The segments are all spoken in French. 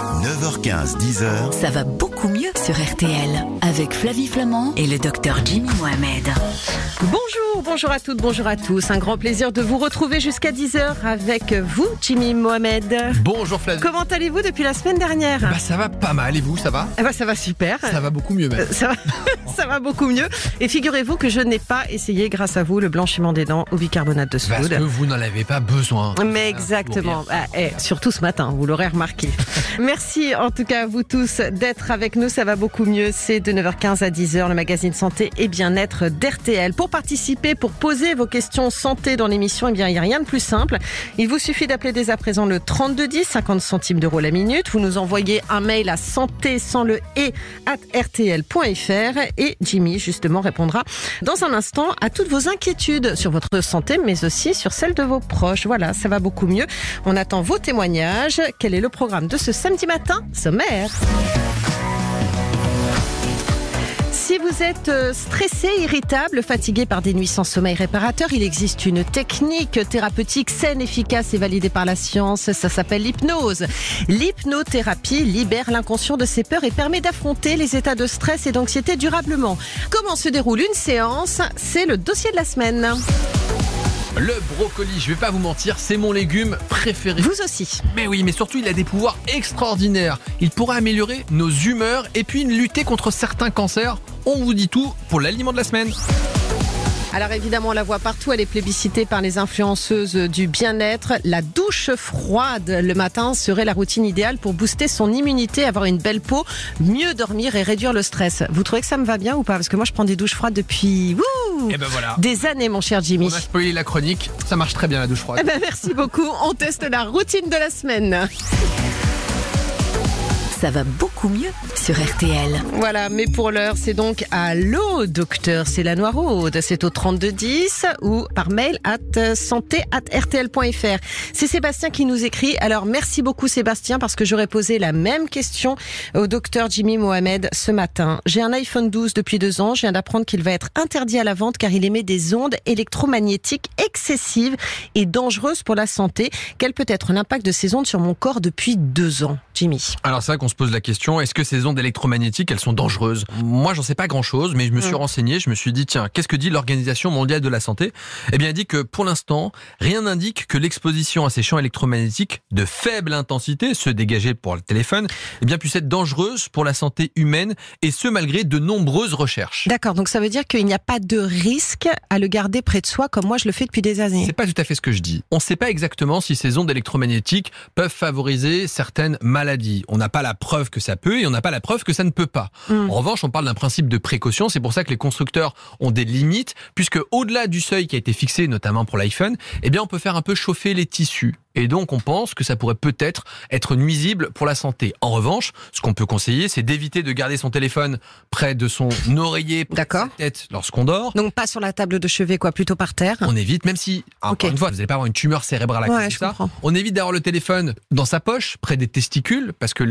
9h15, 10h, Ça va beaucoup mieux sur RTL avec Flavie Flamand et le docteur Jimmy Mohamed. Bonjour, bonjour à toutes, bonjour à tous. Un grand plaisir de vous retrouver jusqu'à 10h avec vous, Jimmy Mohamed. Bonjour Flavie. Comment allez-vous depuis la semaine dernière Bah ça va pas mal et vous ça va Eh ben, Ça va super. Ça va beaucoup mieux même. Euh, Ça va, ça va beaucoup mieux. Et figurez-vous que je n'ai pas essayé, grâce à vous, le blanchiment des dents au bicarbonate de Parce soude. que vous n'en avez pas besoin. Mais exactement. Ah, eh, surtout ce matin, vous l'aurez remarqué. Merci en tout cas à vous tous d'être avec nous. Ça va beaucoup mieux. C'est de 9h15 à 10h, le magazine santé et bien-être d'RTL. Pour participer, pour poser vos questions santé dans l'émission, eh bien, il n'y a rien de plus simple. Il vous suffit d'appeler dès à présent le 3210, 50 centimes d'euros la minute. Vous nous envoyez un mail à santé sans le et at rtl.fr et Jimmy, justement, répondra dans un instant à toutes vos inquiétudes sur votre santé, mais aussi sur celle de vos proches. Voilà, ça va beaucoup mieux. On attend vos témoignages. Quel est le programme de ce samedi matin Sommaire. Si vous êtes euh, stressé, irritable, fatigué par des nuits sans sommeil réparateur, il existe une technique thérapeutique saine, efficace et validée par la science. Ça s'appelle l'hypnose. L'hypnothérapie libère l'inconscient de ses peurs et permet d'affronter les états de stress et d'anxiété durablement. Comment se déroule une séance? C'est le dossier de la semaine. Le brocoli, je vais pas vous mentir, c'est mon légume préféré. Vous aussi. Mais oui, mais surtout il a des pouvoirs extraordinaires. Il pourra améliorer nos humeurs et puis lutter contre certains cancers. On vous dit tout pour l'aliment de la semaine. Alors évidemment, on la voit partout, elle est plébiscitée par les influenceuses du bien-être. La douche froide le matin serait la routine idéale pour booster son immunité, avoir une belle peau, mieux dormir et réduire le stress. Vous trouvez que ça me va bien ou pas? Parce que moi, je prends des douches froides depuis Et ben voilà. des années, mon cher Jimmy. On a spoilé la chronique, ça marche très bien la douche froide. Eh ben, merci beaucoup. On teste la routine de la semaine. Ça va beaucoup mieux sur RTL. Voilà, mais pour l'heure, c'est donc à l'eau, docteur. C'est la Noiraude. C'est au 3210 ou par mail at santé at rtl.fr. C'est Sébastien qui nous écrit. Alors, merci beaucoup, Sébastien, parce que j'aurais posé la même question au docteur Jimmy Mohamed ce matin. J'ai un iPhone 12 depuis deux ans. Je viens d'apprendre qu'il va être interdit à la vente car il émet des ondes électromagnétiques excessives et dangereuses pour la santé. Quel peut être l'impact de ces ondes sur mon corps depuis deux ans, Jimmy? Alors c'est vrai qu'on se pose la question, est-ce que ces ondes électromagnétiques, elles sont dangereuses? Moi, j'en sais pas grand-chose, mais je me suis Mm. renseigné, je me suis dit, tiens, qu'est-ce que dit l'Organisation mondiale de la santé? Eh bien, elle dit que pour l'instant, rien n'indique que l'exposition à ces champs électromagnétiques de faible intensité, ceux dégagés pour le téléphone, eh bien, puisse être dangereuse pour la santé humaine, et ce, malgré de nombreuses recherches. D'accord, donc ça veut dire qu'il n'y a pas de risque à le garder près de soi comme moi je le fais depuis des années. C'est pas tout à fait ce que je dis. On ne sait pas exactement si ces ondes électromagnétiques peuvent favoriser certaines maladies. On n'a pas la preuve que ça peut et on n'a pas la preuve que ça ne peut pas. Mm. En revanche, on parle d'un principe de précaution. C'est pour ça que les constructeurs ont des limites, puisque au-delà du seuil qui a été fixé, notamment pour l'iPhone, eh bien, on peut faire un peu chauffer les tissus. Et donc, on pense que ça pourrait peut-être être nuisible pour la santé. En revanche, ce qu'on peut conseiller, c'est d'éviter de garder son téléphone près de son oreiller, près de sa tête lorsqu'on dort. Donc pas sur la table de chevet, quoi, plutôt par terre. On évite, même si, encore une fois, vous n'allez pas avoir une tumeur cérébrale à cause Ouais, de ça. comprends. On évite d'avoir le téléphone dans sa poche, près des testicules, parce que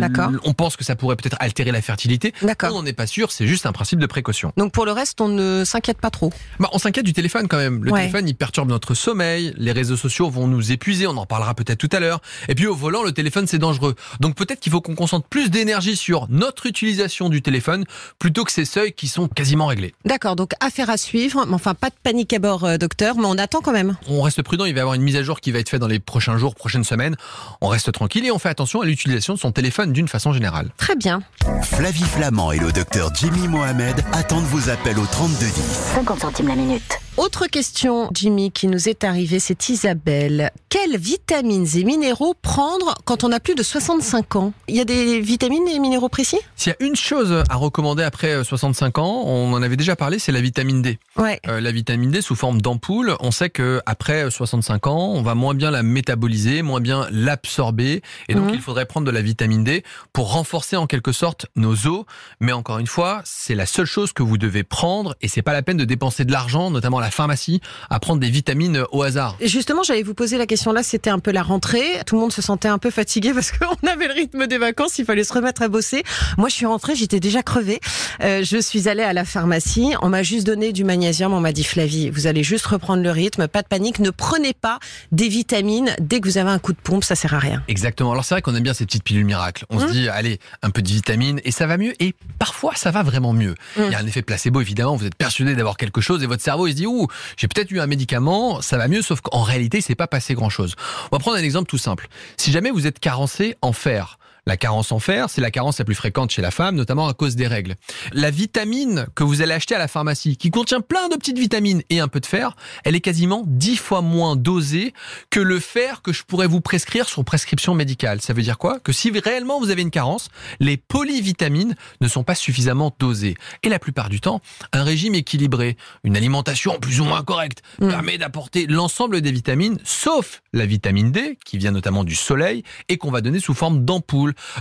on pense que ça pourrait peut-être altérer la fertilité. D'accord. On n'en est pas sûr, c'est juste un principe de précaution. Donc pour le reste, on ne s'inquiète pas trop. Bah, on s'inquiète du téléphone quand même. Le Ouais. téléphone, il perturbe notre sommeil. Les réseaux sociaux vont nous épuiser. On en parlera peut-être tout à l'heure. Et puis au volant, le téléphone, c'est dangereux. Donc peut-être qu'il faut qu'on concentre plus d'énergie sur notre utilisation du téléphone plutôt que ces seuils qui sont quasiment réglés. D'accord, donc affaire à suivre. Mais enfin, pas de panique à bord, euh, docteur, mais on attend quand même. On reste prudent, il va y avoir une mise à jour qui va être faite dans les prochains jours, prochaines semaines. On reste tranquille et on fait attention à l'utilisation de son téléphone d'une façon générale. Très bien. Flavie Flamand et le docteur Jimmy Mohamed attendent vos appels au 3210. 50 centimes la minute. Autre question, Jimmy, qui nous est arrivée, c'est Isabelle. Quelles vitamines et minéraux prendre quand on a plus de 65 ans Il y a des vitamines et minéraux précis? S'il y a une chose à recommander après euh, 65 ans, on en avait déjà parlé, c'est la vitamine D. Ouais. Euh, la vitamine D sous forme d'ampoule, on sait que après 65 ans, on va moins bien la métaboliser, moins bien l'absorber, et donc Mhm. il faudrait prendre de la vitamine D pour renforcer en quelque sorte nos os. Mais encore une fois, c'est la seule chose que vous devez prendre, et c'est pas la peine de dépenser de l'argent, notamment à la pharmacie, à prendre des vitamines au hasard. Justement, j'allais vous poser la question là, c'était un peu la rentrée. Tout le monde se sentait un peu fatigué parce qu'on avait le rythme des vacances. Il fallait se remettre à bosser. Moi, je suis rentrée, j'étais déjà crevée. Euh, je suis allée à la pharmacie. On m'a juste donné du magnésium. On m'a dit, Flavie, vous allez juste reprendre le rythme. Pas de panique. Ne prenez pas des vitamines dès que vous avez un coup de pompe. Ça sert à rien. Exactement. Alors c'est vrai qu'on aime bien ces petites pilules miracles. On se Mmh. dit, allez, un peu de vitamine et ça va mieux. Et parfois, ça va vraiment mieux. Mmh. Il y a un effet placebo, évidemment. Vous êtes persuadé d'avoir quelque chose et votre cerveau, il se dit, ouh, j'ai peut-être eu un médicament, ça va mieux, sauf qu'en réalité, il s'est pas passé grand-chose. On prendre un exemple tout simple. Si jamais vous êtes carencé en fer, la carence en fer, c'est la carence la plus fréquente chez la femme, notamment à cause des règles. La vitamine que vous allez acheter à la pharmacie, qui contient plein de petites vitamines et un peu de fer, elle est quasiment 10 fois moins dosée que le fer que je pourrais vous prescrire sur prescription médicale. Ça veut dire quoi? Que si réellement vous avez une carence, les polyvitamines ne sont pas suffisamment dosées. Et la plupart du temps, un régime équilibré, une alimentation plus ou moins correcte, Mm. permet d'apporter l'ensemble des vitamines, sauf la vitamine D, qui vient notamment du soleil, et qu'on va donner sous forme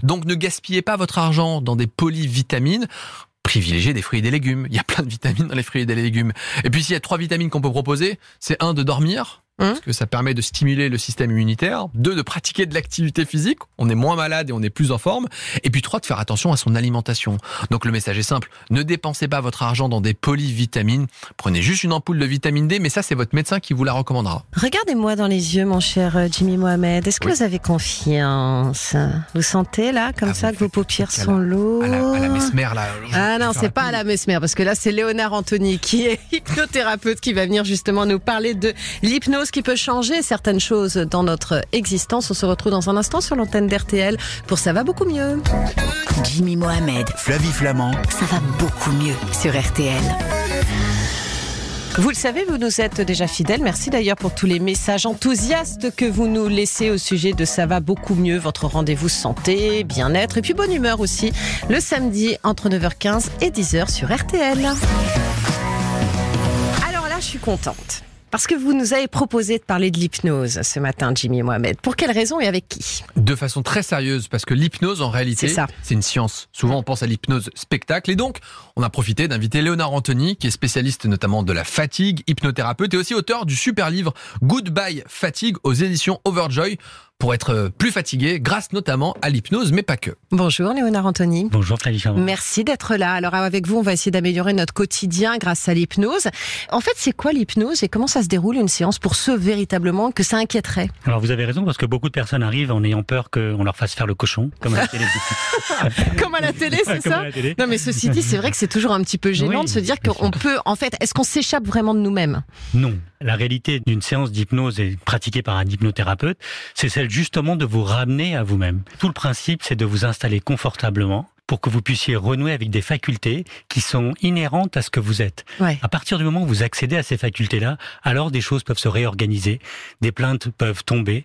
Donc ne gaspillez pas votre argent dans des polyvitamines. Privilégiez des fruits et des légumes. Il y a plein de vitamines dans les fruits et des légumes. Et puis s'il y a trois vitamines qu'on peut proposer, c'est un de dormir. Hum. Parce que ça permet de stimuler le système immunitaire. Deux, de pratiquer de l'activité physique. On est moins malade et on est plus en forme. Et puis trois, de faire attention à son alimentation. Donc le message est simple. Ne dépensez pas votre argent dans des polyvitamines. Prenez juste une ampoule de vitamine D, mais ça, c'est votre médecin qui vous la recommandera. Regardez-moi dans les yeux, mon cher euh, Jimmy Mohamed. Est-ce que Oui. vous avez confiance? Vous sentez là, comme Ah, ça, que vos paupières sont lourdes À la, à la mesmer, là. Ah non, c'est pas à la. Mesmer, parce que là, c'est Léonard Anthony qui est hypnothérapeute qui va venir justement nous parler de l'hypnose qui peut changer certaines choses dans notre existence. On se retrouve dans un instant sur l'antenne d'RTL pour Ça va beaucoup mieux. Jimmy Mohamed, Flavie Flamand, ça va beaucoup mieux sur RTL. Vous le savez, vous nous êtes déjà fidèles. Merci d'ailleurs pour tous les messages enthousiastes que vous nous laissez au sujet de Ça va beaucoup mieux, votre rendez-vous santé, bien-être et puis bonne humeur aussi, le samedi entre 9h15 et 10h sur RTL. Alors là, je suis contente. Parce que vous nous avez proposé de parler de l'hypnose ce matin, Jimmy Mohamed. Pour quelle raison et avec qui? De façon très sérieuse, parce que l'hypnose, en réalité, c'est une science. Souvent, on pense à l'hypnose spectacle. Et donc, on a profité d'inviter Léonard Anthony, qui est spécialiste notamment de la fatigue, hypnothérapeute et aussi auteur du super livre Goodbye Fatigue aux éditions Overjoy, pour être plus fatigué, grâce notamment à l'hypnose, mais pas que. Bonjour Léonard Anthony. Bonjour Flavie. Merci d'être là. Alors avec vous, on va essayer d'améliorer notre quotidien grâce à l'hypnose. En fait, c'est quoi l'hypnose et comment ça se déroule une séance pour ceux véritablement que ça inquiéterait? Alors vous avez raison parce que beaucoup de personnes arrivent en ayant peur qu'on leur fasse faire le cochon, comme à la télé. Comme à la télé, c'est ça télé. Non mais ceci dit, c'est vrai que c'est toujours un petit peu gênant Oui, de se dire qu'on peut, en fait, est-ce qu'on s'échappe vraiment de nous-mêmes? Non. La réalité d'une séance d'hypnose et pratiquée par un hypnothérapeute, c'est celle justement de vous ramener à vous-même. Tout le principe, c'est de vous installer confortablement pour que vous puissiez renouer avec des facultés qui sont inhérentes à ce que vous êtes. Ouais. À partir du moment où vous accédez à ces facultés-là, alors des choses peuvent se réorganiser, des plaintes peuvent tomber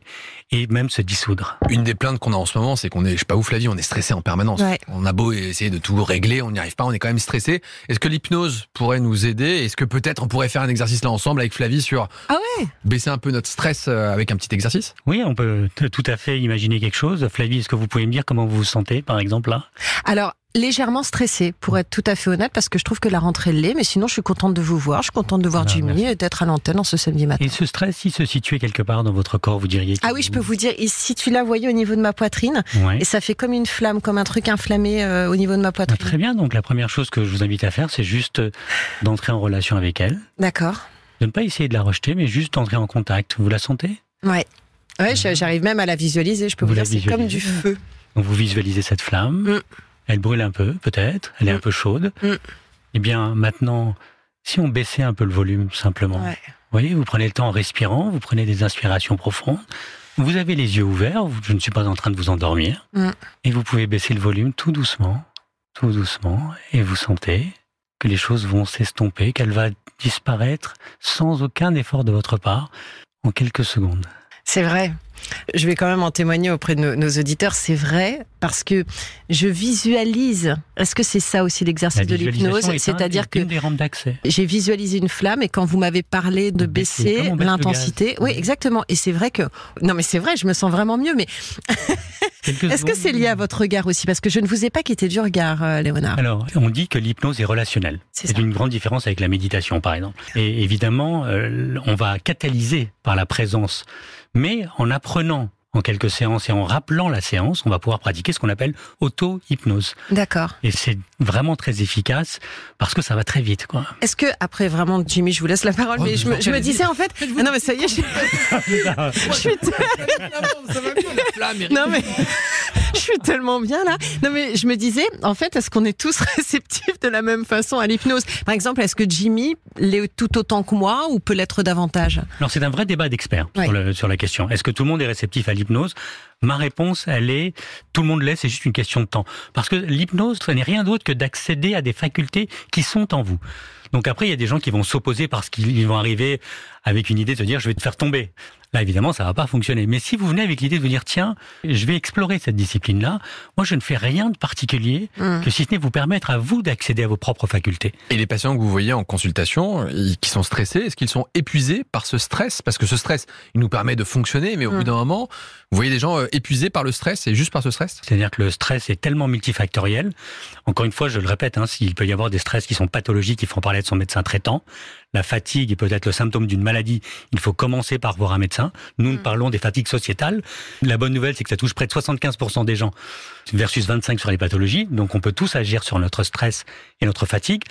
et même se dissoudre. Une des plaintes qu'on a en ce moment, c'est qu'on est, je sais pas ouf la vie, on est stressé en permanence. Ouais. On a beau essayer de tout régler, on n'y arrive pas, on est quand même stressé. Est-ce que l'hypnose pourrait nous aider? Est-ce que peut-être on pourrait faire un exercice là ensemble avec Flavie sur Ah ouais baisser un peu notre stress euh, avec un petit exercice? Oui, on peut tout à fait imaginer quelque chose. Flavie, est-ce que vous pouvez me dire comment vous vous sentez, par exemple, là? Alors légèrement stressée, pour être tout à fait honnête, parce que je trouve que la rentrée l'est. Mais sinon, je suis contente de vous voir. Je suis contente de voir Ah, Jimmy merci. et d'être à l'antenne en ce samedi matin. Et ce stress, il se situait quelque part dans votre corps, vous diriez Ah oui, je peux vous dire, ici tu la voyez au niveau de ma poitrine, Ouais. et ça fait comme une flamme, comme un truc inflammé euh, au niveau de ma Ah, poitrine. Très bien, donc la première chose que je vous invite à faire, c'est juste euh, d'entrer en relation avec elle, D'accord. de ne pas essayer de la rejeter, mais juste d'entrer en contact. Vous la sentez? Ouais. Ouais, je- j'arrive même à la visualiser. Je peux vous, Vous la dire, c'est comme du feu. Donc vous visualisez cette flamme, Mm. Elle brûle un peu, peut-être, elle est Mm. un peu chaude. Mm. Eh bien, maintenant, si on baissait un peu le volume, simplement, Ouais. Vous voyez, vous prenez le temps en respirant, vous prenez des inspirations profondes, vous avez les yeux ouverts, je ne suis pas en train de vous endormir, Mm. et vous pouvez baisser le volume tout doucement, tout doucement, et vous sentez que les choses vont s'estomper, qu'elle va disparaître sans aucun effort de votre part en quelques secondes. C'est vrai. Je vais quand même en témoigner auprès de nos, nos auditeurs. C'est vrai parce que je visualise. Est-ce que c'est ça aussi l'exercice de l'hypnose? C'est-à-dire est que j'ai visualisé une flamme et quand vous m'avez parlé de baisser, l'intensité, oui, exactement. Et c'est vrai que non, mais c'est vrai, je me sens vraiment mieux. Mais est-ce que c'est lié à votre regard aussi? Parce que je ne vous ai pas quitté du regard, euh, Léonard. Alors, on dit que l'hypnose est relationnelle. C'est une grande différence avec la méditation, par exemple. Et évidemment, euh, on va catalyser par la présence, mais en apprenant prenant en quelques séances et en rappelant la séance, on va pouvoir pratiquer ce qu'on appelle auto-hypnose. D'accord. Et c'est vraiment très efficace parce que ça va très vite. Quoi. Est-ce que, après vraiment, Jimmy, je vous laisse la parole, Oh, mais je me, je me disais en fait. Ah non, mais ça y est, je, je suis. Non, mais. Je suis tellement bien là. Non mais je me disais, en fait, est-ce qu'on est tous réceptifs de la même façon à l'hypnose? Par exemple, est-ce que Jimmy l'est tout autant que moi ou peut l'être davantage? Alors c'est un vrai débat d'experts Ouais. sur, sur la question. Est-ce que tout le monde est réceptif à l'hypnose? Ma réponse, elle est tout le monde l'est, c'est juste une question de temps. Parce que l'hypnose, ce n'est rien d'autre que d'accéder à des facultés qui sont en vous. Donc après, il y a des gens qui vont s'opposer parce qu'ils vont arriver avec une idée de se dire je vais te faire tomber. Là, évidemment, ça va pas fonctionner. Mais si vous venez avec l'idée de vous dire tiens, je vais explorer cette discipline-là, moi je ne fais rien de particulier Hum. que si ce n'est vous permettre à vous d'accéder à vos propres facultés. Et les patients que vous voyez en consultation, qui sont stressés, est-ce qu'ils sont épuisés par ce stress? Parce que ce stress, il nous permet de fonctionner, mais au Mm. bout d'un moment, vous voyez des gens euh, épuisés par le stress et juste par ce stress? C'est-à-dire que le stress est tellement multifactoriel. Encore une fois, je le répète, hein, s'il peut y avoir des stress qui sont pathologiques, il faut en parler de son médecin traitant. La fatigue est peut-être le symptôme d'une maladie. Il faut commencer par voir un médecin. Nous, nous parlons des fatigues sociétales. La bonne nouvelle, c'est que ça touche près de 75% des gens versus 25 sur les pathologies. Donc, on peut tous agir sur notre stress et notre fatigue.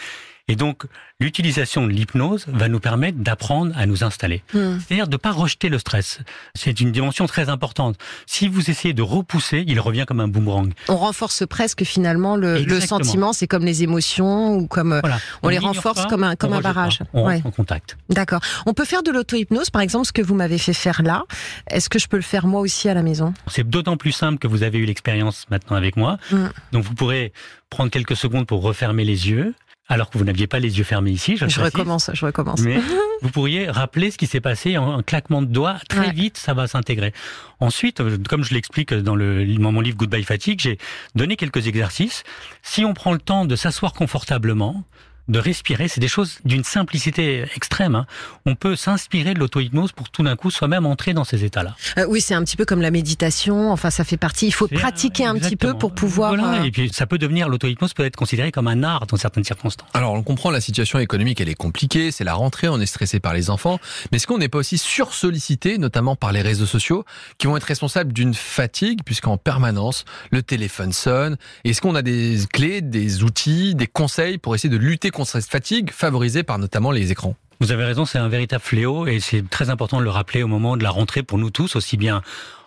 Et donc, l'utilisation de l'hypnose va nous permettre d'apprendre à nous installer. Hum. C'est-à-dire de pas rejeter le stress. C'est une dimension très importante. Si vous essayez de repousser, il revient comme un boomerang. On renforce presque finalement le, sentiment. C'est comme les émotions ou comme. euh, Voilà. On les renforce pas, comme un- comme un barrage. pas. On Ouais. rentre en contact. D'accord. On peut faire de l'auto-hypnose, par exemple, ce que vous m'avez fait faire là. Est-ce que je peux le faire moi aussi à la maison? C'est d'autant plus simple que vous avez eu l'expérience maintenant avec moi. Mm. Donc vous pourrez prendre quelques secondes pour refermer les yeux, alors que vous n'aviez pas les yeux fermés ici. Je, Je recommence, je recommence. Mais vous pourriez rappeler ce qui s'est passé en un claquement de doigts. Très Ouais. vite, ça va s'intégrer. Ensuite, euh, comme je l'explique dans, le, dans mon livre Goodbye Fatigue, j'ai donné quelques exercices. Si on prend le temps de s'asseoir confortablement, de respirer, c'est des choses d'une simplicité extrême. hein. On peut s'inspirer de l'auto-hypnose pour tout d'un coup soi-même entrer dans ces états-là. Euh, oui, c'est un petit peu comme la méditation. Enfin, ça fait partie. Il faut pratiquer un petit peu pour pouvoir. Voilà, euh, et puis ça peut devenir, l'auto-hypnose peut être considéré comme un art dans certaines circonstances. Alors, on comprend la situation économique, elle est compliquée, c'est la rentrée, on est stressé par les enfants, mais est-ce qu'on n'est pas aussi sursollicité, notamment par les réseaux sociaux, qui vont être responsables d'une fatigue, puisqu'en permanence, le téléphone sonne? Est-ce qu'on a des clés, des outils, des conseils pour essayer de lutter contre cette fatigue, favorisée par notamment les écrans Vous avez raison, c'est un véritable fléau et c'est très important de le rappeler au moment de la rentrée pour nous tous, aussi bien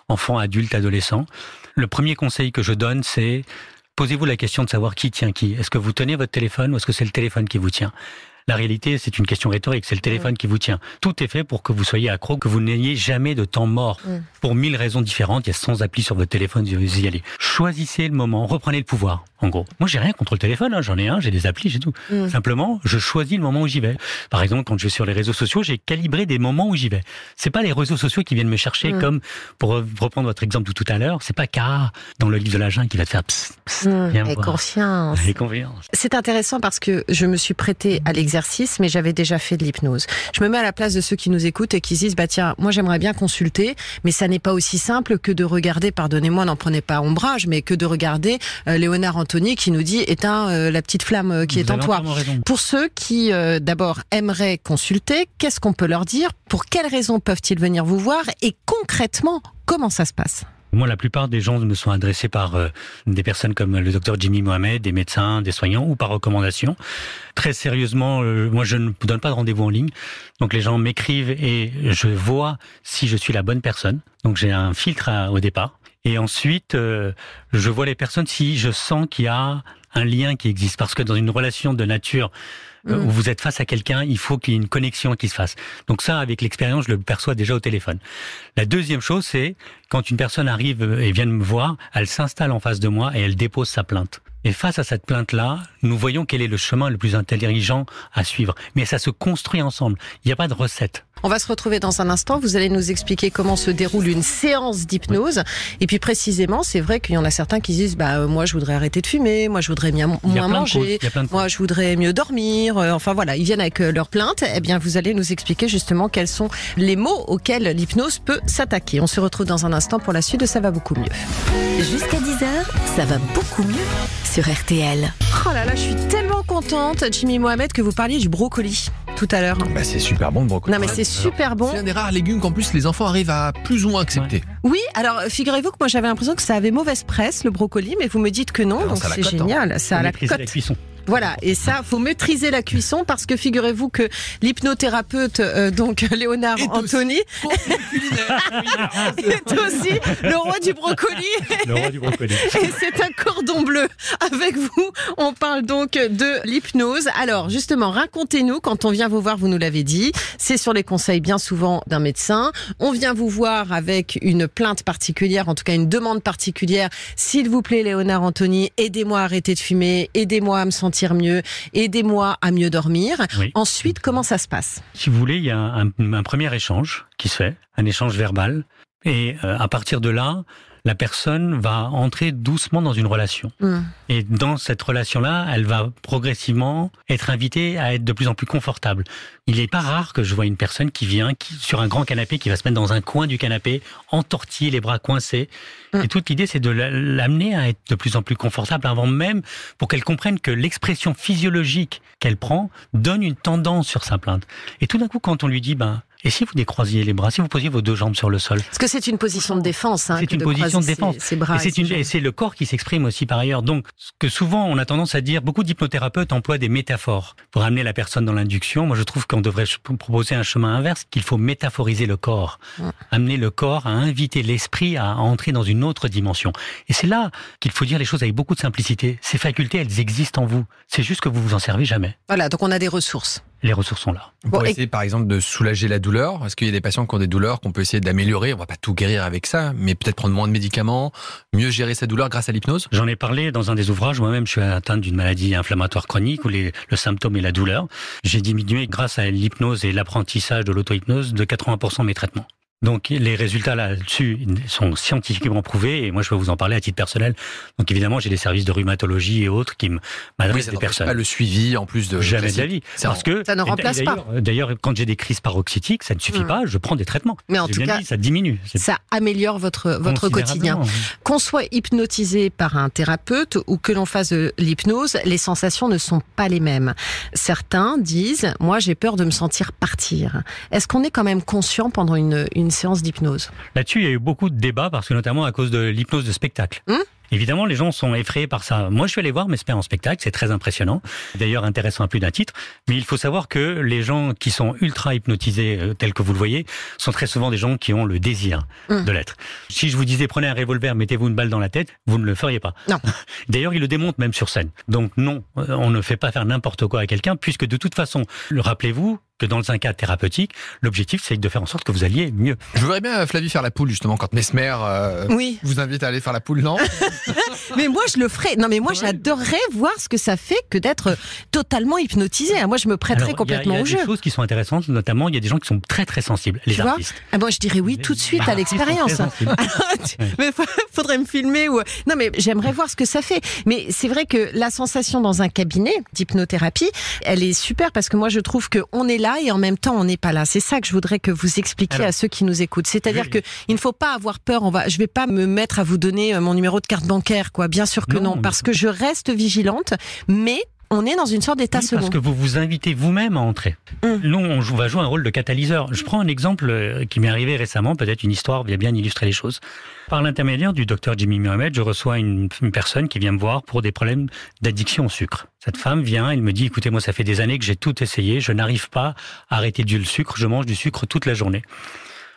enfants, adultes, adolescents. Le premier conseil que je donne, c'est posez-vous la question de savoir qui tient qui. Est-ce que vous tenez votre téléphone ou est-ce que c'est le téléphone qui vous tient? La réalité, c'est une question rhétorique, c'est le téléphone qui vous tient. Tout est fait pour que vous soyez accro, que vous n'ayez jamais de temps mort. Mm. Pour mille raisons différentes, il y a 100 applis sur votre téléphone, vous y allez. Choisissez le moment, reprenez le pouvoir, en gros. Moi, j'ai rien contre le téléphone, hein, j'en ai un, j'ai des applis, j'ai tout. Mm. Simplement, je choisis le moment où j'y vais. Par exemple, quand je vais sur les réseaux sociaux, j'ai calibré des moments où j'y vais. C'est pas les réseaux sociaux qui viennent me chercher Mm. comme, pour reprendre votre exemple de tout à l'heure, c'est pas Cara dans le livre de la jungle qui va te faire psst, psst, viens et confiance. Confiance. C'est intéressant parce que je me suis prêtée à l'exercice, mais j'avais déjà fait de l'hypnose. Je me mets à la place de ceux qui nous écoutent et qui se disent, bah tiens, moi j'aimerais bien consulter, mais ça n'est pas aussi simple que de regarder, pardonnez-moi, n'en prenez pas ombrage, mais que de regarder euh, Léonard Anthony qui nous dit, éteins euh, la petite flamme euh, qui Vous est en toi. Pour ceux qui, euh, d'abord, aimeraient consulter, qu'est-ce qu'on peut leur dire? Pour quelles raisons peuvent-ils venir vous voir? Et concrètement, comment ça se passe? Moi, la plupart des gens me sont adressés par euh, des personnes comme le docteur Jimmy Mohamed, des médecins, des soignants ou par recommandation. Très sérieusement, euh, moi, je ne donne pas de rendez-vous en ligne. Donc, les gens m'écrivent et je vois si je suis la bonne personne. Donc, j'ai un filtre à- au départ. Et ensuite, euh, je vois les personnes si je sens qu'il y a un lien qui existe. Parce que dans une relation de nature euh, Mm. où vous êtes face à quelqu'un, il faut qu'il y ait une connexion qui se fasse. Donc ça, avec l'expérience, je le perçois déjà au téléphone. La deuxième chose, c'est quand une personne arrive et vient me voir, elle s'installe en face de moi et elle dépose sa plainte. Et face à cette plainte-là, nous voyons quel est le chemin le plus intelligent à suivre. Mais ça se construit ensemble. Il n'y a pas de recette. On va se retrouver dans un instant. Vous allez nous expliquer comment se déroule une séance d'hypnose. Et puis précisément, c'est vrai qu'il y en a certains qui disent, bah euh, moi je voudrais arrêter de fumer, moi je voudrais moins manger. Moi, je voudrais mieux dormir. Euh, Enfin voilà, ils viennent avec euh, leurs plaintes. Eh bien, vous allez nous expliquer justement quels sont les mots auxquels l'hypnose peut s'attaquer. On se retrouve dans un instant pour la suite de Ça va beaucoup mieux. Jusqu'à 10h, ça va beaucoup mieux sur RTL. Oh là là, je suis tellement contente, Jimmy Mohamed, que vous parliez du brocoli tout à l'heure. Bah, c'est super bon le brocoli. Non mais c'est super bon. C'est un des rares légumes qu'en plus les enfants arrivent à plus ou moins accepter. Oui, alors figurez-vous que moi j'avais l'impression que ça avait mauvaise presse le brocoli, mais vous me dites que non, Ah non, donc c'est hein. génial. Ça a la cote. Voilà, et ça, faut maîtriser la cuisson parce que figurez-vous que l'hypnothérapeute, euh, donc Léonard Est aussi- Anthony, culinaire. est aussi le roi du brocoli. Le roi du brocoli. Et c'est un cordon bleu. Avec vous, on parle donc de l'hypnose. Alors, justement, racontez-nous, quand on vient vous voir, vous nous l'avez dit, c'est sur les conseils bien souvent d'un médecin. On vient vous voir avec une plainte particulière, en tout cas une demande particulière. S'il vous plaît, Léonard Anthony, aidez-moi à arrêter de fumer, aidez-moi à me sentir mieux, aidez-moi à mieux dormir. Oui. Ensuite, comment ça se passe? Si vous voulez, il y a un, un premier échange qui se fait, un échange verbal. Et euh, à partir de là, la personne va entrer doucement dans une relation. Hmm. Et dans cette relation-là, elle va progressivement être invitée à être de plus en plus confortable. Il n'est pas rare que je vois une personne qui vient qui, sur un grand canapé, qui va se mettre dans un coin du canapé, entortillé, les bras coincés. Mm. Et toute l'idée, c'est de la- l'amener à être de plus en plus confortable avant même pour qu'elle comprenne que l'expression physiologique qu'elle prend donne une tendance sur sa plainte. Et tout d'un coup, quand on lui dit, ben, et si vous décroisiez les bras, si vous posiez vos deux jambes sur le sol, Parce que c'est une position de défense. Hein, c'est une de position de défense. Ses, ses bras et c'est le corps qui s'exprime aussi par ailleurs. Donc, ce que souvent on a tendance à dire, beaucoup d'hypnothérapeutes emploient des métaphores pour amener la personne dans l'induction. Moi, je trouve qu'on devrait proposer un chemin inverse, qu'il faut métaphoriser le corps, Ouais. amener le corps à inviter l'esprit à entrer dans une autre dimension. Et c'est là qu'il faut dire les choses avec beaucoup de simplicité. Ces facultés, elles existent en vous. C'est juste que vous vous en servez jamais. Voilà, donc on a des ressources. Les ressources sont là. Bon, et- essayer par exemple de soulager la douleur, parce qu'il y a des patients qui ont des douleurs qu'on peut essayer d'améliorer? On va pas tout guérir avec ça, mais peut-être prendre moins de médicaments, mieux gérer sa douleur grâce à l'hypnose? J'en ai parlé dans un des ouvrages. Moi-même, je suis atteint d'une maladie inflammatoire chronique où les- le symptôme est la douleur. J'ai diminué grâce à l'hypnose et l'apprentissage de l'auto-hypnose de 80% mes traitements. Donc les résultats là-dessus sont scientifiquement prouvés et moi je peux vous en parler à titre personnel. Donc évidemment j'ai des services de rhumatologie et autres qui Oui, m'adressent ça des personnes. pas le suivi en plus de Jamais de la vie. Parce que Ça ne remplace d'ailleurs- D'ailleurs, quand j'ai des crises paroxytiques, ça ne suffit Mm. pas. Je prends des traitements. Mais en tout cas, dit, ça diminue. Ça améliore votre, votre quotidien. Qu'on soit hypnotisé par un thérapeute ou que l'on fasse de l'hypnose, les sensations ne sont pas les mêmes. Certains disent, moi j'ai peur de me sentir partir. Est-ce qu'on est quand même conscient pendant une, une séance d'hypnose Là-dessus, il y a eu beaucoup de débats parce que notamment à cause de l'hypnose de spectacle. Hum Évidemment, les gens sont effrayés par ça. Moi, je suis allé voir Mesmer en spectacle, c'est très impressionnant. D'ailleurs, intéressant à plus d'un titre. Mais il faut savoir que les gens qui sont ultra hypnotisés, euh, tels que vous le voyez, sont très souvent des gens qui ont le désir Hum. de l'être. Si je vous disais prenez un revolver, mettez-vous une balle dans la tête, vous ne le feriez pas. Non. D'ailleurs, il le démontre même sur scène. Donc non, euh, on ne fait pas faire n'importe quoi à quelqu'un, puisque de toute façon, le- rappelez-vous que dans un cas thérapeutique, l'objectif c'est de faire en sorte que vous alliez mieux. Je voudrais bien euh, Flavie faire la poule justement quand Mesmer euh, Oui. vous invite à aller faire la poule, non? Mais moi je le ferais. Non mais moi j'adorerais voir ce que ça fait que d'être totalement hypnotisé. Moi je me prêterais Alors, il y a- complètement il y a, au jeu. des choses qui sont intéressantes, notamment il y a des gens qui sont très très sensibles, les Tu vois artistes. Ah, moi je dirais oui tout de suite Bah, à l'expérience. mais fa- faudrait me filmer ou non mais j'aimerais voir ce que ça fait. Mais c'est vrai que la sensation dans un cabinet d'hypnothérapie, elle est super parce que moi je trouve que on est là et en même temps on n'est pas là. C'est ça que je voudrais que vous expliquiez Alors, à ceux qui nous écoutent. C'est-à-dire oui. que il ne faut pas avoir peur. On va, je vais pas me mettre à vous donner euh, mon numéro de carte bancaire, quoi. Bien sûr que Non, parce que je reste vigilante, mais on est dans une sorte d'état Oui, second. parce que vous vous invitez vous-même à entrer. Hum. Nous, on joue- va jouer un rôle de catalyseur. Je prends un exemple euh, qui m'est arrivé récemment, peut-être une histoire vient bien illustrer les choses. Par l'intermédiaire du docteur Jimmy Mohamed, je reçois une, une personne qui vient me voir pour des problèmes d'addiction au sucre. Cette femme vient, elle me dit, écoutez, moi, ça fait des années que j'ai tout essayé, je n'arrive pas à arrêter du sucre, je mange du sucre toute la journée.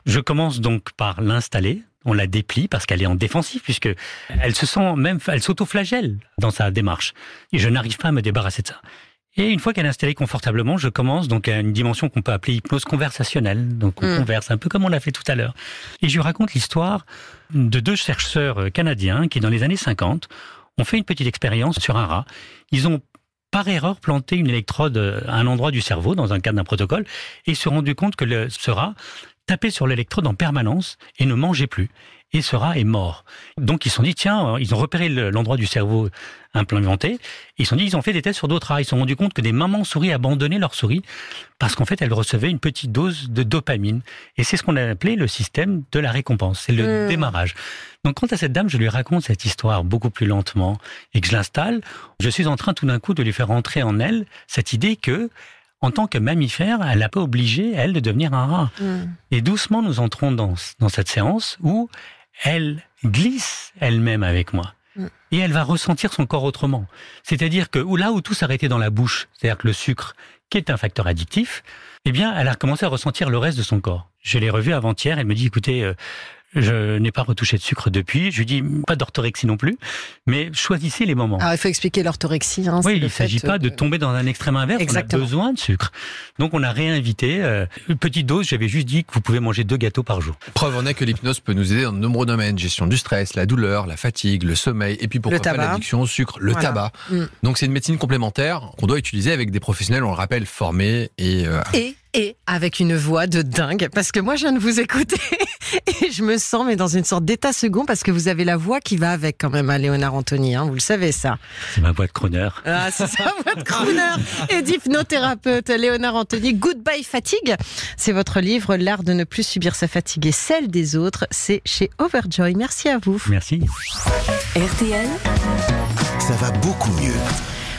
Je commence donc par l'installer. On la déplie parce qu'elle est en défensif puisque elle se sent même, elle s'autoflagelle dans sa démarche. Et je n'arrive pas à me débarrasser de ça. Et une fois qu'elle est installée confortablement, je commence donc à une dimension qu'on peut appeler hypnose conversationnelle. Donc on Mm. converse un peu comme on l'a fait tout à l'heure. Et je lui raconte l'histoire de deux chercheurs canadiens qui, dans les années 50, ont fait une petite expérience sur un rat. Ils ont par erreur planté une électrode à un endroit du cerveau dans un cadre d'un protocole et se rendu compte que le, ce rat tapait sur l'électrode en permanence et ne mangeait plus. et ce rat est mort. Donc ils se sont dit, tiens, ils ont repéré l'endroit du cerveau implémenté, ils se sont dit, ils ont fait des tests sur d'autres rats, ils se sont rendus compte que des mamans souris abandonnaient leurs souris parce qu'en fait elles recevaient une petite dose de dopamine. Et c'est ce qu'on a appelé le système de la récompense, c'est le Hmm. démarrage. Donc quant à cette dame, je lui raconte cette histoire beaucoup plus lentement et que je l'installe, je suis en train tout d'un coup de lui faire entrer en elle cette idée que en tant que mammifère, elle n'a pas obligé, elle, de devenir un rat. Hmm. Et doucement, nous entrons dans, dans cette séance où elle glisse elle-même avec moi. Mm. Et elle va ressentir son corps autrement. C'est-à-dire que là où tout s'arrêtait dans la bouche, c'est-à-dire que le sucre, qui est un facteur addictif, eh bien, elle a commencé à ressentir le reste de son corps. Je l'ai revue avant-hier, elle me dit, écoutez, euh, je n'ai pas retouché de sucre depuis. Je lui dis, pas d'orthorexie non plus, mais choisissez les moments. Alors il faut expliquer l'orthorexie. Hein, Oui, il ne s'agit pas de tomber dans un extrême inverse. Exactement. On a besoin de sucre. Donc on a réinvité. Euh, une petite dose, j'avais juste dit que vous pouvez manger deux gâteaux par jour. Preuve en est que l'hypnose peut nous aider dans de nombreux domaines. Gestion du stress, la douleur, la fatigue, le sommeil, et puis pourquoi pas l'addiction au sucre, le Voilà. tabac. Mm. Donc c'est une médecine complémentaire qu'on doit utiliser avec des professionnels, on le rappelle, formés et euh, Et, et avec une voix de dingue, parce que moi je viens de vous écouter et je me sens mais dans une sorte d'état second parce que vous avez la voix qui va avec quand même à Léonard Anthony, hein, vous le savez ça. C'est ma voix de crooner. Ah, c'est ça, votre crooner et d'hypnothérapeute Léonard Anthony. Goodbye fatigue, c'est votre livre L'art de ne plus subir sa fatigue et celle des autres. C'est chez Overjoy. Merci à vous. Merci. RTL, Ça va beaucoup mieux.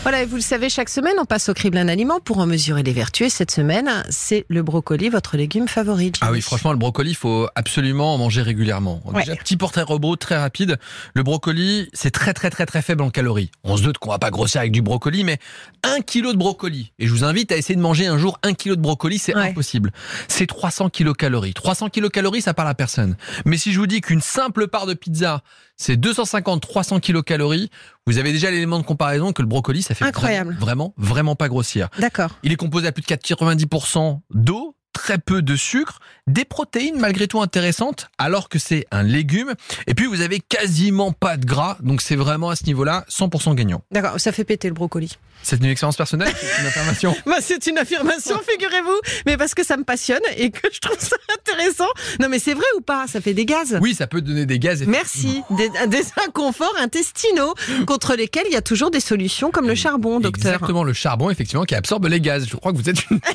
Voilà, et vous le savez, chaque semaine, on passe au crible un aliment pour en mesurer les vertus. Et cette semaine, c'est le brocoli, votre légume favori. Ah oui, franchement, le brocoli, il faut absolument en manger régulièrement. Ouais. Déjà, petit portrait robot très rapide. Le brocoli, c'est très très très très faible en calories. On se doute qu'on va pas grossir avec du brocoli, mais un kilo de brocoli. Et je vous invite à essayer de manger un jour un kilo de brocoli, c'est Ouais. impossible. C'est 300 kilocalories. 300 kilocalories, ça parle à personne. Mais si je vous dis qu'une simple part de pizza, c'est 250-300 kilocalories, vous avez déjà l'élément de comparaison que le brocoli, ça fait Incroyable. Vraiment, vraiment, vraiment pas grossir. D'accord. Il est composé à plus de 90% d'eau, très peu de sucre, des protéines malgré tout intéressantes, alors que c'est un légume. Et puis vous avez quasiment pas de gras, donc c'est vraiment à ce niveau-là 100% gagnant. D'accord, ça fait péter le brocoli. C'est une expérience personnelle, c'est une affirmation. Bah, c'est une affirmation, figurez-vous, mais parce que ça me passionne et que je trouve ça intéressant. Non, mais c'est vrai ou pas? Ça fait des gaz. Oui, ça peut donner des gaz. Merci. Des, des inconforts intestinaux contre lesquels il y a toujours des solutions comme le charbon, docteur. Exactement, le charbon, effectivement, qui absorbe les gaz. Je crois que vous êtes une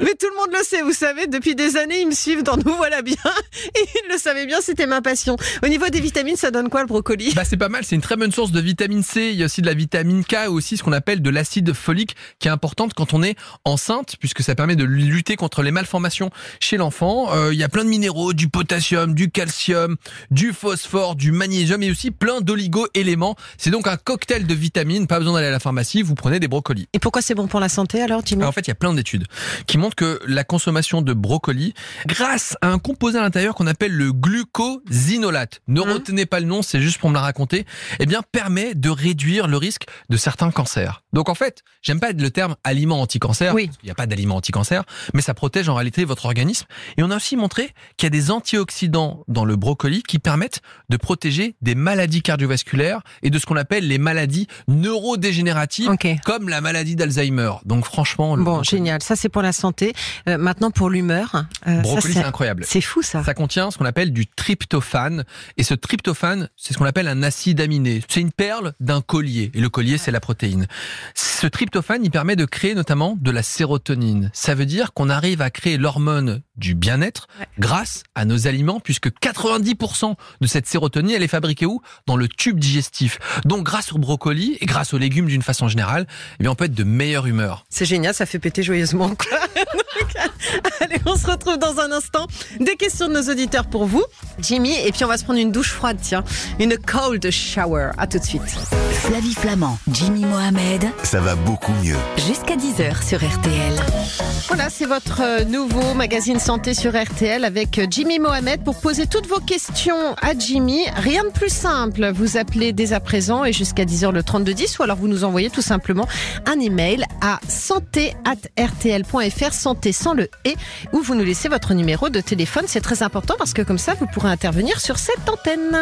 Mais tout le monde le sait, vous savez, depuis des années, ils me suivent dans Nous voilà bien. Et ils le savaient bien, c'était ma passion. Au niveau des vitamines, ça donne quoi le brocoli? Bah c'est pas mal, c'est une très bonne source de vitamine C, il y a aussi de la vitamine K aussi ce qu'on appelle de l'acide folique qui est importante quand on est enceinte puisque ça permet de lutter contre les malformations chez l'enfant. Euh, il y a plein de minéraux, du potassium, du calcium, du phosphore, du magnésium et aussi plein d'oligo-éléments. C'est donc un cocktail de vitamines, pas besoin d'aller à la pharmacie, vous prenez des brocolis. Et pourquoi c'est bon pour la santé alors, Jimmy Alors, en fait, il y a plein d'études qui montrent que la consommation de brocoli, grâce à un composé à l'intérieur qu'on appelle le glucosinolate, ne Hein retenez pas le nom, c'est juste pour me la raconter, eh bien, permet de réduire le risque de certains cancers. Donc, en fait, j'aime pas le terme aliment anti-cancer. Oui. qu'il n'y a pas d'aliment anti-cancer, mais ça protège en réalité votre organisme. Et on a aussi montré qu'il y a des antioxydants dans le brocoli qui permettent de protéger des maladies cardiovasculaires et de ce qu'on appelle les maladies neurodégénératives Ok. comme la maladie d'Alzheimer. Donc franchement, le Bon, brocoli- génial. Ça, c'est pour la santé. Euh, maintenant, pour l'humeur. euh, brocoli, c'est c'est- incroyable. C'est fou, ça. Ça contient ce qu'on appelle du tryptophane. Et ce tryptophane, c'est ce qu'on appelle un acide aminé. C'est une perle d'un collier. Et le collier, c'est la protéine. Ce tryptophane, il permet de créer notamment de la sérotonine. Ça veut dire qu'on arrive à créer l'hormone du bien-être Ouais. grâce à nos aliments, puisque 90% de cette sérotonine, elle est fabriquée où? Dans le tube digestif. Donc, grâce au brocoli et grâce aux légumes d'une façon générale, eh bien, on peut être de meilleure humeur. C'est génial, ça fait péter joyeusement. quoi. Allez, on se retrouve dans un instant. Des questions de nos auditeurs pour vous, Jimmy. Et puis, on va se prendre une douche froide, tiens. Une cold shower. À tout de suite. Flavie Flamand, Jimmy Mohamed, Ça va beaucoup mieux. jusqu'à 10h sur RTL. Voilà, c'est votre euh, nouveau magazine santé sur RTL avec euh, Jimmy Mohamed pour poser toutes vos questions à Jimmy. Rien de plus simple. Vous appelez dès à présent et jusqu'à 10h le 3210 ou alors vous nous envoyez tout simplement un email à santé@rtl.fr santé sans le et où vous nous laissez votre numéro de téléphone. C'est très important parce que comme ça vous pourrez intervenir sur cette antenne.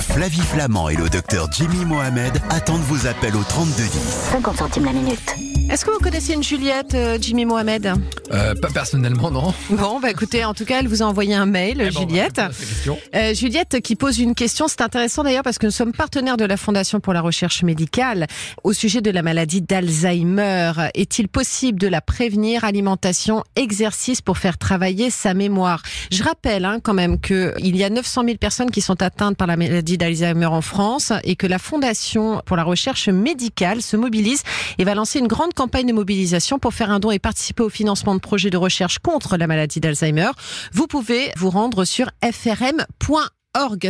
Flavie Flamand et le docteur Jimmy Mohamed attendent vos appels au 3210. 50 centimes la minute. Est-ce que vous connaissez une Juliette, euh, Jimmy Mohamed? Euh, pas personnellement, non. Bon, bah écoutez, en tout cas, elle vous a envoyé un mail, Eh bon, Juliette. Euh, Juliette qui pose une question, c'est intéressant d'ailleurs parce que nous sommes partenaires de la Fondation pour la recherche médicale au sujet de la maladie d'Alzheimer. Est-il possible de la prévenir Alimentation, exercice pour faire travailler sa mémoire? Je rappelle hein, quand même que il y a 900 000 personnes qui sont atteintes par la maladie d'Alzheimer en France et que la Fondation pour la recherche médicale se mobilise et va lancer une grande campagne de mobilisation pour faire un don et participer au financement de projets de recherche contre la maladie d'Alzheimer. Vous pouvez vous rendre sur frm.org.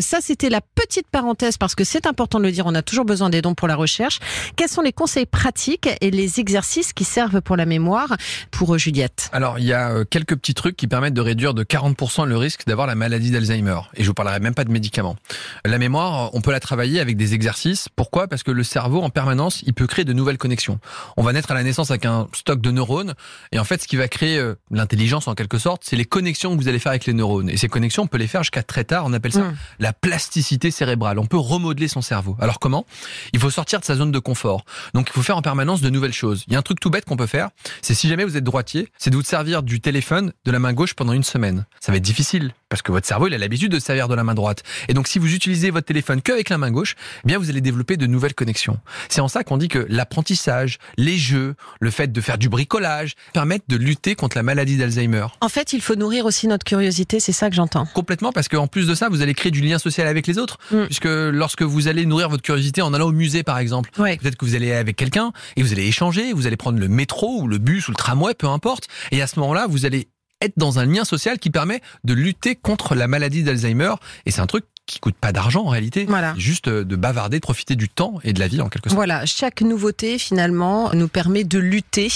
Ça, c'était la petite parenthèse parce que c'est important de le dire, on a toujours besoin des dons pour la recherche. Quels sont les conseils pratiques et les exercices qui servent pour la mémoire pour euh, Juliette? Alors, il y a euh, quelques petits trucs qui permettent de réduire de 40% le risque d'avoir la maladie d'Alzheimer. Et je vous parlerai même pas de médicaments. La mémoire, on peut la travailler avec des exercices. Pourquoi? Parce que le cerveau, en permanence, il peut créer de nouvelles connexions. On va naître à la naissance avec un stock de neurones. Et en fait, ce qui va créer euh, l'intelligence, en quelque sorte, c'est les connexions que vous allez faire avec les neurones. Et ces connexions, on peut les faire jusqu'à très tard. On appelle ça Mm. La plasticité cérébrale. On peut remodeler son cerveau. Alors comment? Il faut sortir de sa zone de confort. Donc il faut faire en permanence de nouvelles choses. Il y a un truc tout bête qu'on peut faire, c'est si jamais vous êtes droitier, c'est de vous servir du téléphone de la main gauche pendant une semaine. Ça va être difficile parce que votre cerveau il a l'habitude de se servir de la main droite. Et donc si vous utilisez votre téléphone qu'avec la main gauche, eh bien vous allez développer de nouvelles connexions. C'est en ça qu'on dit que l'apprentissage, les jeux, le fait de faire du bricolage permettent de lutter contre la maladie d'Alzheimer. En fait, il faut nourrir aussi notre curiosité, c'est ça que j'entends. Complètement, parce qu'en plus de ça, vous allez créer du lien social avec les autres. Mm. Puisque lorsque vous allez nourrir votre curiosité en allant au musée, par exemple, Ouais. peut-être que vous allez avec quelqu'un et vous allez échanger, vous allez prendre le métro ou le bus ou le tramway, peu importe. Et à ce moment-là, vous allez être dans un lien social qui permet de lutter contre la maladie d'Alzheimer. Et c'est un truc qui coûte pas d'argent en réalité. Voilà. Juste euh, de bavarder, de profiter du temps et de la vie en quelque sorte. Voilà, chaque nouveauté finalement nous permet de lutter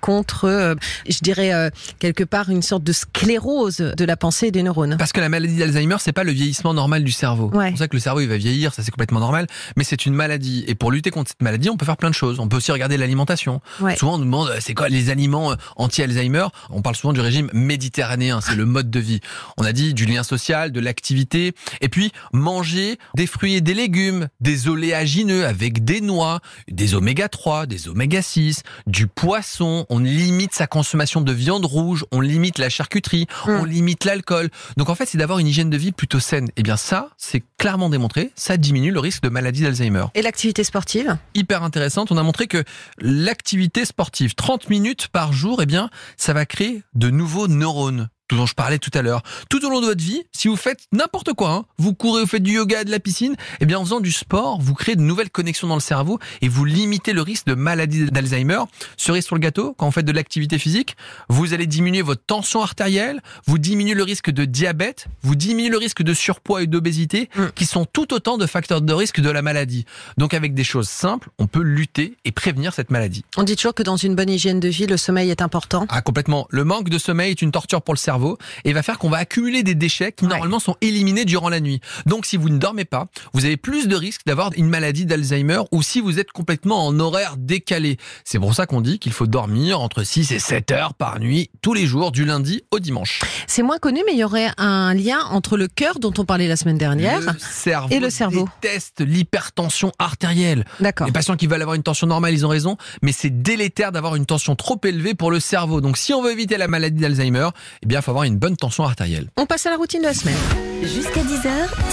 contre, euh, je dirais euh, quelque part une sorte de sclérose de la pensée et des neurones. Parce que la maladie d'Alzheimer, c'est pas le vieillissement normal du cerveau. Ouais. C'est pour ça que le cerveau il va vieillir, ça c'est complètement normal, mais c'est une maladie. Et pour lutter contre cette maladie, on peut faire plein de choses. On peut aussi regarder l'alimentation. Ouais. Souvent on nous demande euh, c'est quoi les aliments euh, anti-Alzheimer? On parle souvent du régime méditerranéen, c'est le mode de vie. On a dit du lien social, de l'activité, et puis manger des fruits et des légumes, des oléagineux avec des noix, des oméga 3, des oméga 6, du poisson. On limite sa consommation de viande rouge, on limite la charcuterie, on limite l'alcool. Donc en fait, c'est d'avoir une hygiène de vie plutôt saine. Et bien ça, c'est clairement démontré, ça diminue le risque de maladie d'Alzheimer. Et l'activité sportive? Hyper intéressante, on a montré que l'activité sportive, 30 minutes par jour, eh bien, ça va créer de nouveaux neurones. Tout dont je parlais tout à l'heure. Tout au long de votre vie, si vous faites n'importe quoi, hein, vous courez, vous faites du yoga, de la piscine, eh bien en faisant du sport, vous créez de nouvelles connexions dans le cerveau et vous limitez le risque de maladie d'Alzheimer. Cerise sur le gâteau, quand vous faites de l'activité physique, vous allez diminuer votre tension artérielle, vous diminuez le risque de diabète, vous diminuez le risque de surpoids et d'obésité, Mm. qui sont tout autant de facteurs de risque de la maladie. Donc avec des choses simples, on peut lutter et prévenir cette maladie. On dit toujours que dans une bonne hygiène de vie, le sommeil est important. Ah complètement. Le manque de sommeil est une torture pour le cerveau et va faire qu'on va accumuler des déchets qui Ouais. normalement sont éliminés durant la nuit. Donc si vous ne dormez pas, vous avez plus de risques d'avoir une maladie d'Alzheimer ou si vous êtes complètement en horaire décalé. C'est pour ça qu'on dit qu'il faut dormir entre 6 et 7 heures par nuit tous les jours du lundi au dimanche. C'est moins connu, mais il y aurait un lien entre le cœur dont on parlait la semaine dernière. Le cerveau Et le cerveau. déteste l'hypertension artérielle. D'accord. Les patients qui veulent avoir une tension normale, ils ont raison, mais c'est délétère d'avoir une tension trop élevée pour le cerveau. Donc si on veut éviter la maladie d'Alzheimer, eh bien, faut avoir une bonne tension artérielle. On passe à la routine de la semaine. Jusqu'à 10h,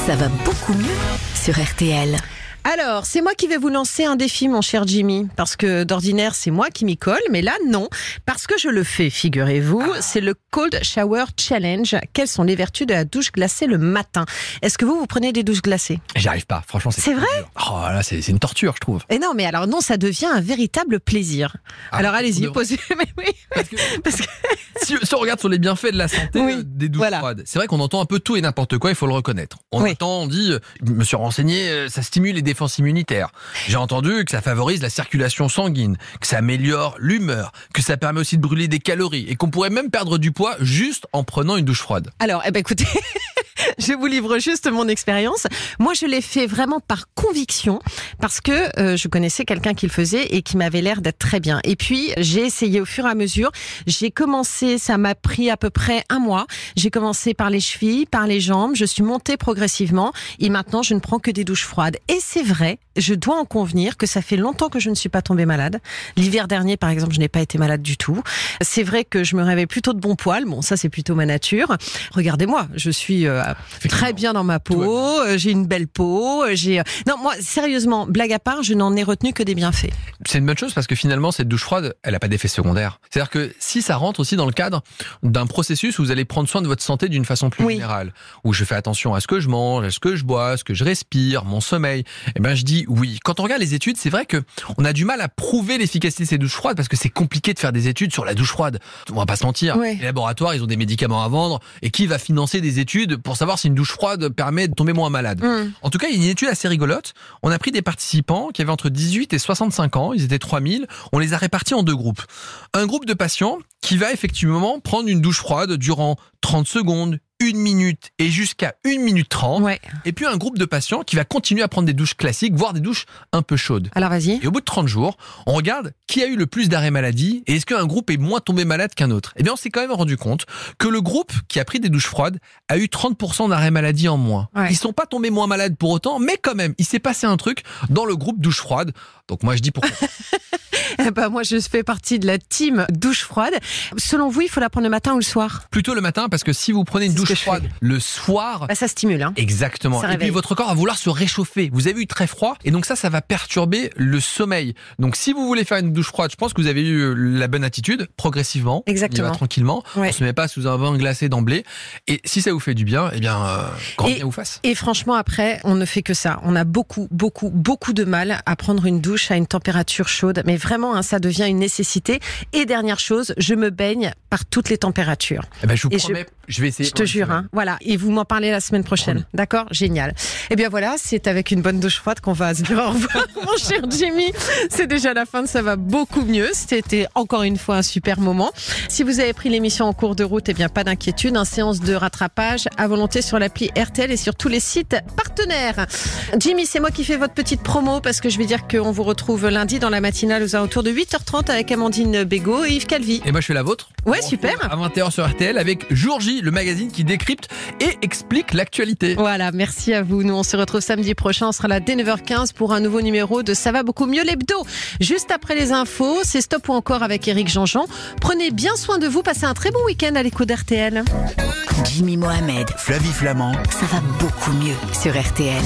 ça va beaucoup mieux sur RTL. Alors, c'est moi qui vais vous lancer un défi, mon cher Jimmy, parce que d'ordinaire, c'est moi qui m'y colle, mais là, non, parce que je le fais, figurez-vous, c'est le Cold Shower Challenge. Quelles sont les vertus de la douche glacée le matin? Est-ce que vous, vous prenez des douches glacées? J'y arrive pas, franchement. C'est vrai? dur. Oh là, c'est une torture, je trouve. Et non, mais alors non, ça devient un véritable plaisir. Ah, alors allez-y, posez. Mais oui, Parce que parce que si, si on regarde sur les bienfaits de la santé Oui, euh, des douches voilà. froides, c'est vrai qu'on entend un peu tout et n'importe quoi, il faut le reconnaître. On Oui. entend, on dit, je me suis renseigné, euh, ça stimule les J'ai entendu que ça favorise la circulation sanguine, que ça améliore l'humeur, que ça permet aussi de brûler des calories et qu'on pourrait même perdre du poids juste en prenant une douche froide. Alors, eh ben écoutez, je vous livre juste mon expérience. Moi, je l'ai fait vraiment par conviction parce que euh, je connaissais quelqu'un qui le faisait et qui m'avait l'air d'être très bien. Et puis, j'ai essayé au fur et à mesure. J'ai commencé, ça m'a pris à peu près un mois. J'ai commencé par les chevilles, par les jambes. Je suis montée progressivement et maintenant, je ne prends que des douches froides. Et c'est vrai, je dois en convenir que ça fait longtemps que je ne suis pas tombée malade. L'hiver dernier, par exemple, je n'ai pas été malade du tout. C'est vrai que je me réveille plutôt de bon poil. Bon, ça, c'est plutôt ma nature. Regardez-moi, je suis euh, très bien dans ma peau. euh, J'ai une belle peau. euh, J'ai non, moi, sérieusement, blague à part, je n'en ai retenu que des bienfaits. C'est une bonne chose parce que finalement, cette douche froide, elle n'a pas d'effet secondaire. C'est-à-dire que si ça rentre aussi dans le cadre d'un processus où vous allez prendre soin de votre santé d'une façon plus Oui. générale, où je fais attention à ce que je mange, à ce que je bois, à ce que je respire, mon sommeil, eh ben je dis oui. Quand on regarde les études, c'est vrai que on a du mal à prouver l'efficacité de ces douches froides parce que c'est compliqué de faire des études sur la douche froide. On va pas se mentir. Les laboratoires, ils ont des médicaments à vendre et qui va financer des études pour savoir si une douche froide permet de tomber moins malade. Hum. En tout cas, il y a une étude assez rigolote. On a pris des participants qui avaient entre 18 et 65 ans. Ils étaient 3000. On les a répartis en deux groupes. Un groupe de patients qui va effectivement prendre une douche froide durant 30 secondes, une minute et jusqu'à une minute 30. Ouais. Et puis un groupe de patients qui va continuer à prendre des douches classiques, voire des douches un peu chaudes. Alors vas-y. Et au bout de 30 jours, on regarde qui a eu le plus d'arrêts maladie et est-ce qu'un groupe est moins tombé malade qu'un autre. Eh bien, on s'est quand même rendu compte que le groupe qui a pris des douches froides a eu 30% d'arrêts maladie en moins. Ouais. Ils sont pas tombés moins malades pour autant, mais quand même, il s'est passé un truc dans le groupe douche froide. Donc moi, je dis pourquoi. Eh ben, moi, je fais partie de la team douche froide. Selon vous, il faut la prendre le matin ou le soir? Plutôt le matin, parce que si vous prenez une que douche froide le soir, bah, Ça stimule. Hein. Exactement. Ça et puis votre corps va vouloir se réchauffer. Vous avez eu très froid et donc ça, ça va perturber le sommeil. Donc si vous voulez faire une douche froide, je pense que vous avez eu euh, la bonne attitude, progressivement. Exactement. On y va tranquillement. Ouais. On se met pas sous un vin glacé d'emblée. Et si ça vous fait du bien, eh bien, euh, grand Et- bien vous fasse. Et franchement, après, on ne fait que ça. On a beaucoup, beaucoup, beaucoup de mal à prendre une douche à une température chaude. Mais vraiment, hein, ça devient une nécessité. Et dernière chose, je me baigne par toutes les températures. Eh ben, je vous Et promets, je, vais essayer. Je te jure, hein. Voilà. Et vous m'en parlez la semaine prochaine. D'accord? Génial. Eh bien voilà, c'est avec une bonne douche froide qu'on va se dire au revoir, mon cher Jimmy. C'est déjà la fin, ça va beaucoup mieux. C'était encore une fois un super moment. Si vous avez pris l'émission en cours de route, eh bien pas d'inquiétude. Un séance de rattrapage à volonté sur l'appli RTL et sur tous les sites partenaires. Jimmy, c'est moi qui fais votre petite promo parce que je vais dire qu'on vous retrouve lundi dans la matinale aux alentours de 8h30 avec Amandine Bégaud et Yves Calvi. Et moi, je fais la vôtre. Ouais, super. À 20h sur RTL avec Jour J, le magazine qui décrypte et explique l'actualité. Voilà, merci à vous. Nous, on se retrouve samedi prochain. On sera là dès 9h15 pour un nouveau numéro de Ça va beaucoup mieux l'hebdo. Juste après les infos, c'est Stop ou encore avec Eric Jean-Jean. Prenez bien soin de vous. Passez un très bon week-end à l'écoute d'RTL. Jimmy Mohamed, Flavie Flamand. ça va beaucoup mieux sur RTL.